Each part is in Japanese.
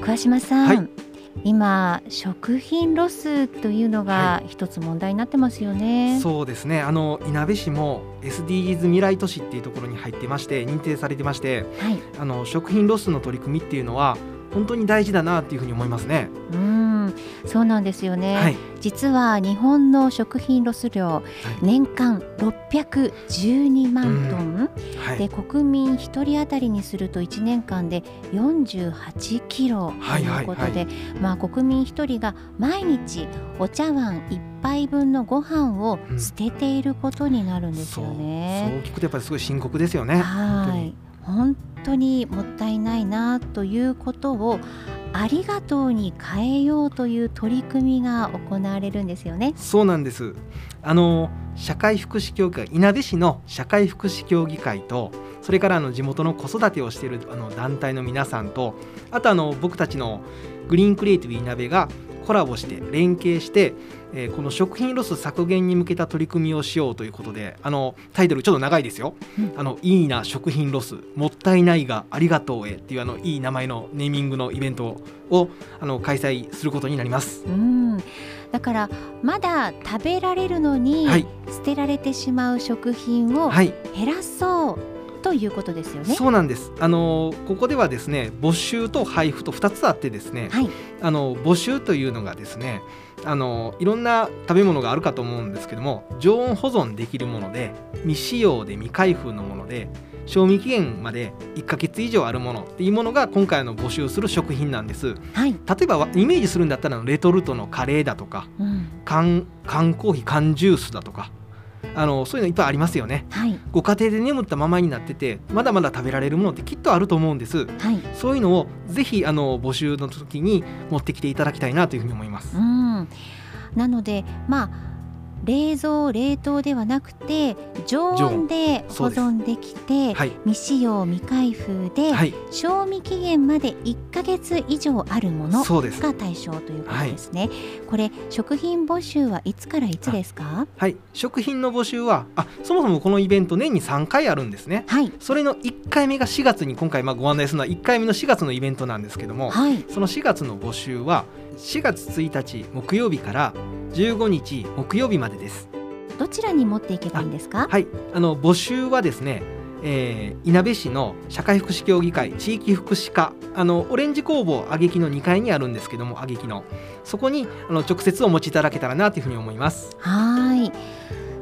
桑島さん、はい。今食品ロスというのが一つ問題になってますよね。そうですね。あのいなべ市も SDGs 未来都市っていうところに入ってまして認定されてましてはい、あの食品ロスの取り組みっていうのは本当に大事だなっていうふうに思いますね。うん、そうなんですよね。はい、実は日本の食品ロス量、年間612万トン、はい、で国民一人当たりにすると1年間で48キロとはいはい。いうことで、まあ国民一人が毎日お茶碗一杯分のご飯を捨てていることになるんですよそう。ね。そう聞くとやっぱりすごい深刻ですよね。はい、本当にもったいないなということをありがとうに変えようという取り組みが行われるんですよね。そうなんです。あの社会福祉協議会いなべ市の社会福祉協議会とそれからあの地元の子育てをしているあの団体の皆さんとあとあの僕たちのグリーンクリエイティブいなべがコラボして連携して、えーこの食品ロス削減に向けた取り組みをしようということであのタイトルちょっと長いですよ。うんあのいいな食品ロスもったいないがありがとうへっていうあのいい名前のネーミングのイベントをあの開催することになります。うん、だからまだ食べられるのに、はい捨てられてしまう食品をはい減らそうということですよね。そうなんです。あのここではですね、募集と配布と2つあってですね、はい、あの募集というのがですね、あのいろんな食べ物があるかと思うんですけども、常温保存できるもので、未使用で未開封のもので、賞味期限まで1ヶ月以上あるものっていうものが今回の募集する食品なんです。はい、例えばイメージするんだったらレトルトのカレーだとか、うん、缶缶コーヒー缶ジュースだとか、あのそういうのいっぱいありますよね。はい、ご家庭で眠ったままになっててまだまだ食べられるものってきっとあると思うんです。はい、そういうのをぜひあの募集の時に持ってきていただきたいなというふうに思います。うん、なのでまあ冷蔵冷凍ではなくて常温で保存できてはい。未使用未開封で、はい。賞味期限まで1ヶ月以上あるものが対象ということですね。これ食品募集はいつからいつですか？はい。食品の募集はあそもそもこのイベント年に3回あるんですね。はい。それの1回目が4月に今回まあご案内するのは1回目の4月のイベントなんですけどもはい。その4月の募集は4月1日木曜日から15日木曜日までですどちらに持っていけばいいんですか？はい、あの募集はですね、えー、いなべ市の社会福祉協議会地域福祉課あのオレンジ工房あげきの2階にあるんですけどもあげきのそこにあの直接お持ちいただけたらなというふうに思います。はい。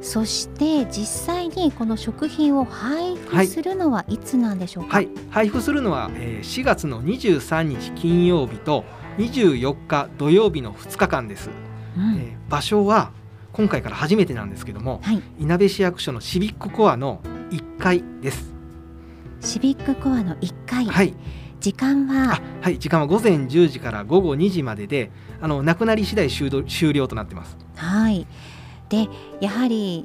そして実際にこの食品を配布するのはいつなんでしょうか？はい、配布するのは、えー4月の23日金曜日と24日土曜日の2日間です。うんえー場所は今回から初めてなんですけどもはい。いなべ市役所のシビックコアの1階です。シビックコアの1階、はい、時間は？あはい時間は午前10時から午後2時までであのなくなり次第終了終了となってますはい。でやはり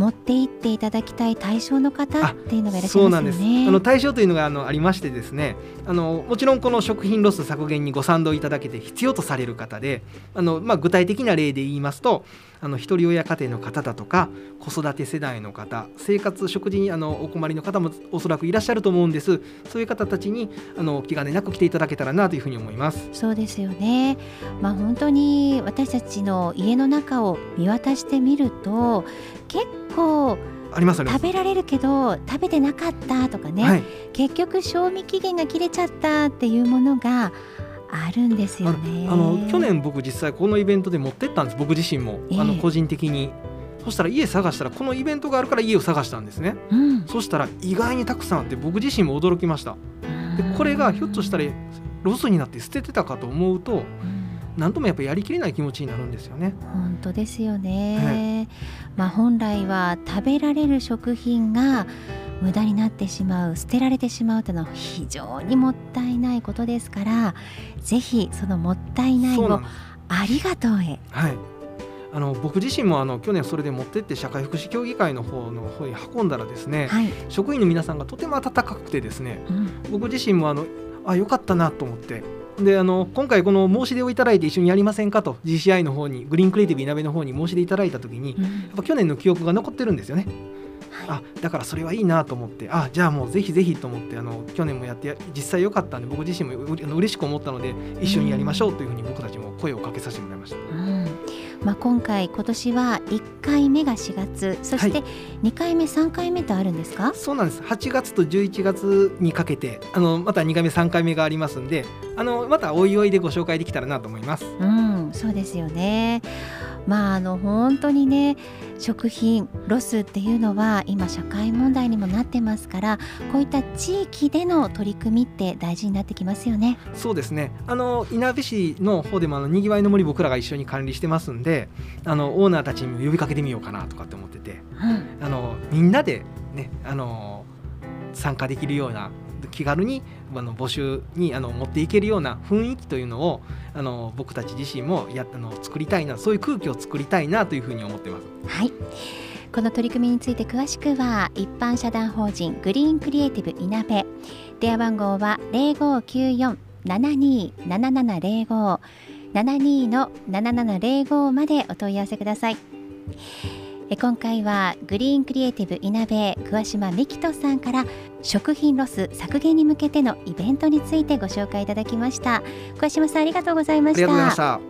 持って行っていただきたい対象の方あっていうのがいらっしゃそなんですいうますよね。あの対象というのがあのありましてですねあのもちろんこの食品ロス削減にご賛同いただけて必要とされる方であの、まあ、具体的な例で言いますとあの一人親家庭の方だとか子育て世代の方生活食事にあのお困りの方もおそらくいらっしゃると思うんです。そういう方たちにあの気兼ねなく来ていただけたらなというふうに思います。そうですよね。まあ本当に私たちの家の中を見渡してみると結構あります食べられるけど食べてなかったとかね、はい。結局賞味期限が切れちゃったっていうものがあるんですよね。あの去年僕実際このイベントで持ってったんです。僕自身も、ええ。あの個人的に。そしたら家探したらこのイベントがあるから家を探したんですね。うん、そしたら意外にたくさんあって僕自身も驚きました。でこれがひょっとしたらロスになって捨ててたかと思うとうん。何ともやっぱりやりきれない気持ちになるんですよね。本当ですよね、まあ本来は食べられる食品が無駄になってしまう捨てられてしまうというのは非常にもったいないことですからぜひそのもったいないをありがとうへ。はい。あの僕自身もあの去年それで持ってって社会福祉協議会の方の方に運んだらですね、はい、職員の皆さんがとても温かくてですねうん、僕自身もあのあ良かったなと思って。であの今回この申し出をいただいて一緒にやりませんかと GCI の方にグリーンクリエイティブいなべの方に申し出いただいた時にやっぱ去年の記憶が残ってるんですよねあだからそれはいいなと思って。あじゃあもうぜひぜひと思ってあの去年もやって実際良かったんで僕自身もうあの嬉しく思ったので一緒にやりましょうというふうに僕たちも声をかけさせてもらいました。うん。まあ、今回今年は1回目が4月そして2回目、3回目とあるんですか？そうなんです。8月と11月にかけてあのまた2回目3回目がありますんであのまたおいおいでご紹介できたらなと思います。うんそうですよねまああの本当にね食品ロスっていうのは今社会問題にもなってますからこういった地域での取り組みって大事になってきますよね。そうですね。あのいなべ市の方でもあのにぎわいの森僕らが一緒に管理してますんであのオーナーたちにも呼びかけてみようかなとかって思ってて、うん、あのみんなでねあの参加できるような気軽にあの募集にあの持っていけるような雰囲気というのをあの僕たち自身もやあの作りたいなそういう空気を作りたいなというふうに思ってます。はいこの取り組みについて詳しくは一般社団法人グリーンクリエイティブいなべ電話番号は0594-727705 72の7705までお問い合わせください。今回はグリーンクリエイティブいなべ桑島美希人さんから食品ロス削減に向けてのイベントについてご紹介いただきました。桑島さんありがとうございました。